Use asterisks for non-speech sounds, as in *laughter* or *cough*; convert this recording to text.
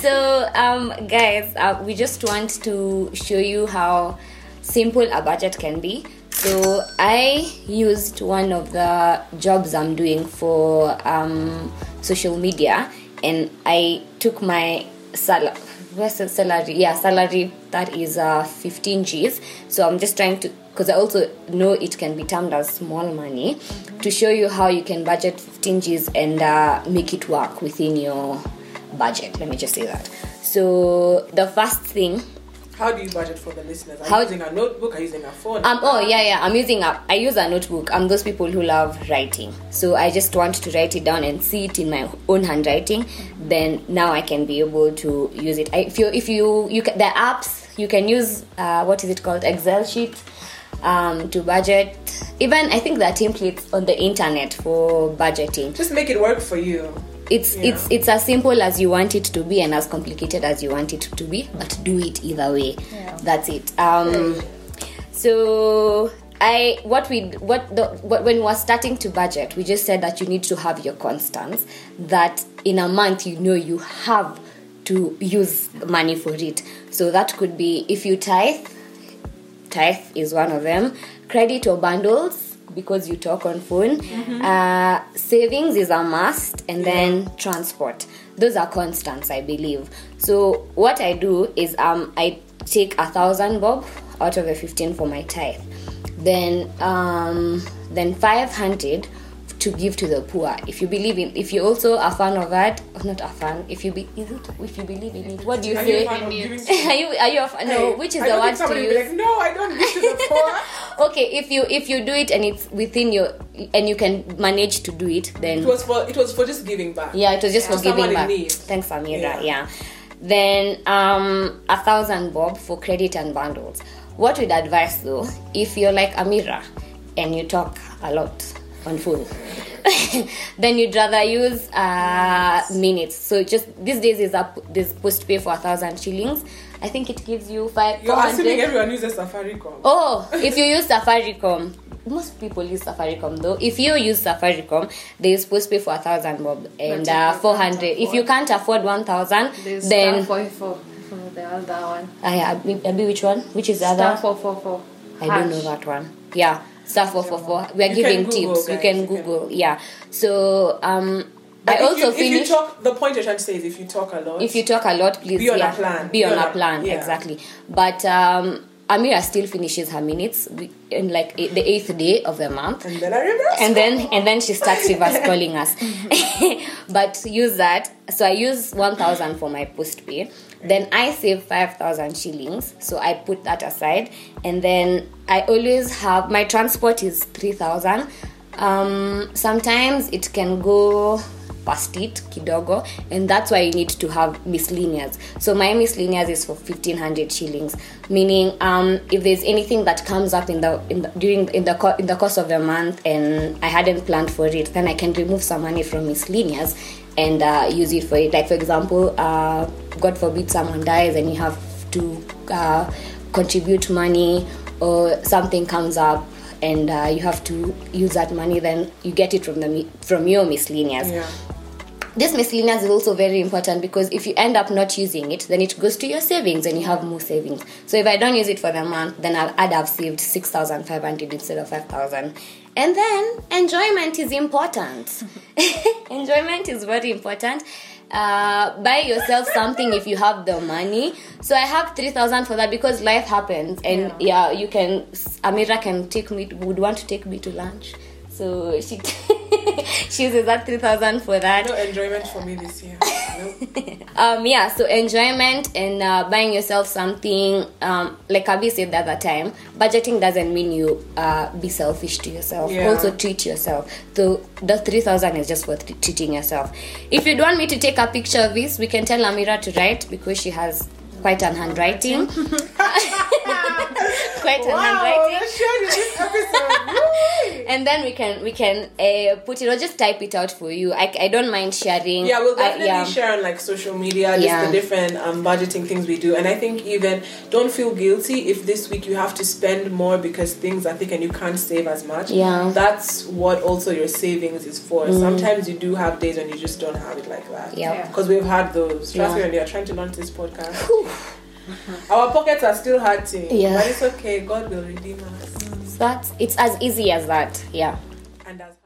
so um, guys uh, we just want to show you how simple a budget can be. So i used one of the jobs i'm doing for um, social media and i took my salary where's the salary? Yeah salary that is uh 15 g's. So i'm just trying to because i also know it can be termed as small money to show you how you can budget 15 g's and uh, make it work within your budget let me just say that so the first thing How do you budget for the listeners? Are How- you using a notebook? Are you using a phone? Um, oh yeah, yeah. I'm using a. I use a notebook. I'm those people who love writing. So I just want to write it down and see it in my own handwriting. Then now I can be able to use it. I, if you if you you can, the apps you can use uh, what is it called Excel sheet um, to budget. Even I think there are templates on the internet for budgeting Just make it work for you. It's Yeah. it's it's as simple as you want it to be and as complicated as you want it to be but do it either way Yeah. that's it um so i what we what the what, when we were starting to budget we just said that you need to have your constants that in a month you know you have to use money for it so that could be if you tithe tithe is one of them credit or bundles because you talk on phone. Uh, savings is a must and then transport. Those are constants i believe. So what i do is um, i take a thousand bob out of the 15 for my tithe. Then um, then 500 to give to the poor if you believe in if you're also a fan of that or not a fan if you be is it if you believe in it what do you Are say you a fan of giving *laughs* to- are you are you a fan no Hey, which is I the word to use like, no, I don't give to the *laughs* poor. okay if you if you do it and it's within your and you can manage to do it then It was for it was for just giving back. yeah it was just To for giving back thanks amira Yeah. yeah. then um a thousand bob for credit and bundles what we'd advise though if you're like amira and you talk a lot on phone *laughs* then you'd rather use uh minutes so just these days is up this post pay for a thousand shillings i think it gives you five You're assuming everyone uses Safaricom. Oh, if you *laughs* use Safaricom, most people use Safaricom though. If you use Safaricom, they supposed to pay for a thousand bob and if uh, you four can't hundred. If you can't afford one thousand, then star four four for the other one. I Abi, Abi, which one? Which is the Star other? four four four. I don't know that one. Yeah, star four four four. We are You giving Google, tips. you guys, can you can- Google. Yeah. So um, But I also you, if you finish. talk, the point you're trying to say is if you talk a lot, if you talk a lot, please Be on a plan. Be on a plan, yeah. exactly. But um, Amira still finishes her minutes in like eight, the eighth day of the month. and then I reverse. and then and then she starts *laughs* reverse calling us. *laughs* But use that. So i use 1000 for my post pay. Then i save 5000 shillings. So i put that aside. And then i always have my transport is 3000 um sometimes it can go past it kidogo and that's why you need to have miscellaneous. So my miscellaneous is for 1500 shillings. Meaning um if there's anything that comes up in the in the during in the co- in the course of the month and i hadn't planned for it then i can remove some money from miscellaneous and uh, use it for it. Like for example uh god forbid someone dies and you have to uh, contribute money or something comes up and uh, you have to use that money then you get it from the from your miscellaneous. Yeah. This miscellaneous is also very important because if you end up not using it then it goes to your savings and you have more savings. So if i don't use it for the month then I'll, i'd have saved 6500 instead of 5000 and then enjoyment is important. *laughs* Enjoyment is very important. Uh, buy yourself something if you have the money. So i have 3000 for that because life happens and yeah, you can amira can take me would want to take me to lunch. So she *laughs* *laughs* she uses that 3000 for that. No enjoyment for me this year. *laughs* Um yeah so enjoyment and uh, buying yourself something um like Abi said the other time budgeting doesn't mean you uh be selfish to yourself. Yeah. also treat yourself. So the 3000 is just for t- treating yourself. If you'd want me to take a picture of this we can tell amira to write because she has quite an handwriting *laughs* quite a Wow, handwriting. let's share this episode. *laughs* And then we can we can uh, put it or just type it out for you. I, I don't mind sharing. Yeah, we'll I- definitely yeah. share on like social media, just Yeah. the different um, budgeting things we do. And I think even don't feel guilty if this week you have to spend more because things are thick and you can't save as much. Yeah. Mm. That's what also your savings is for. Sometimes you do have days when you just don't have it like that. Yeah. Yeah. Because we've had those. Trust Yeah. me when you're trying to launch this podcast. Mm-hmm. Our pockets are still hurting. Yeah. But it's okay. God will redeem us. That's it's as easy as that. Yeah. And as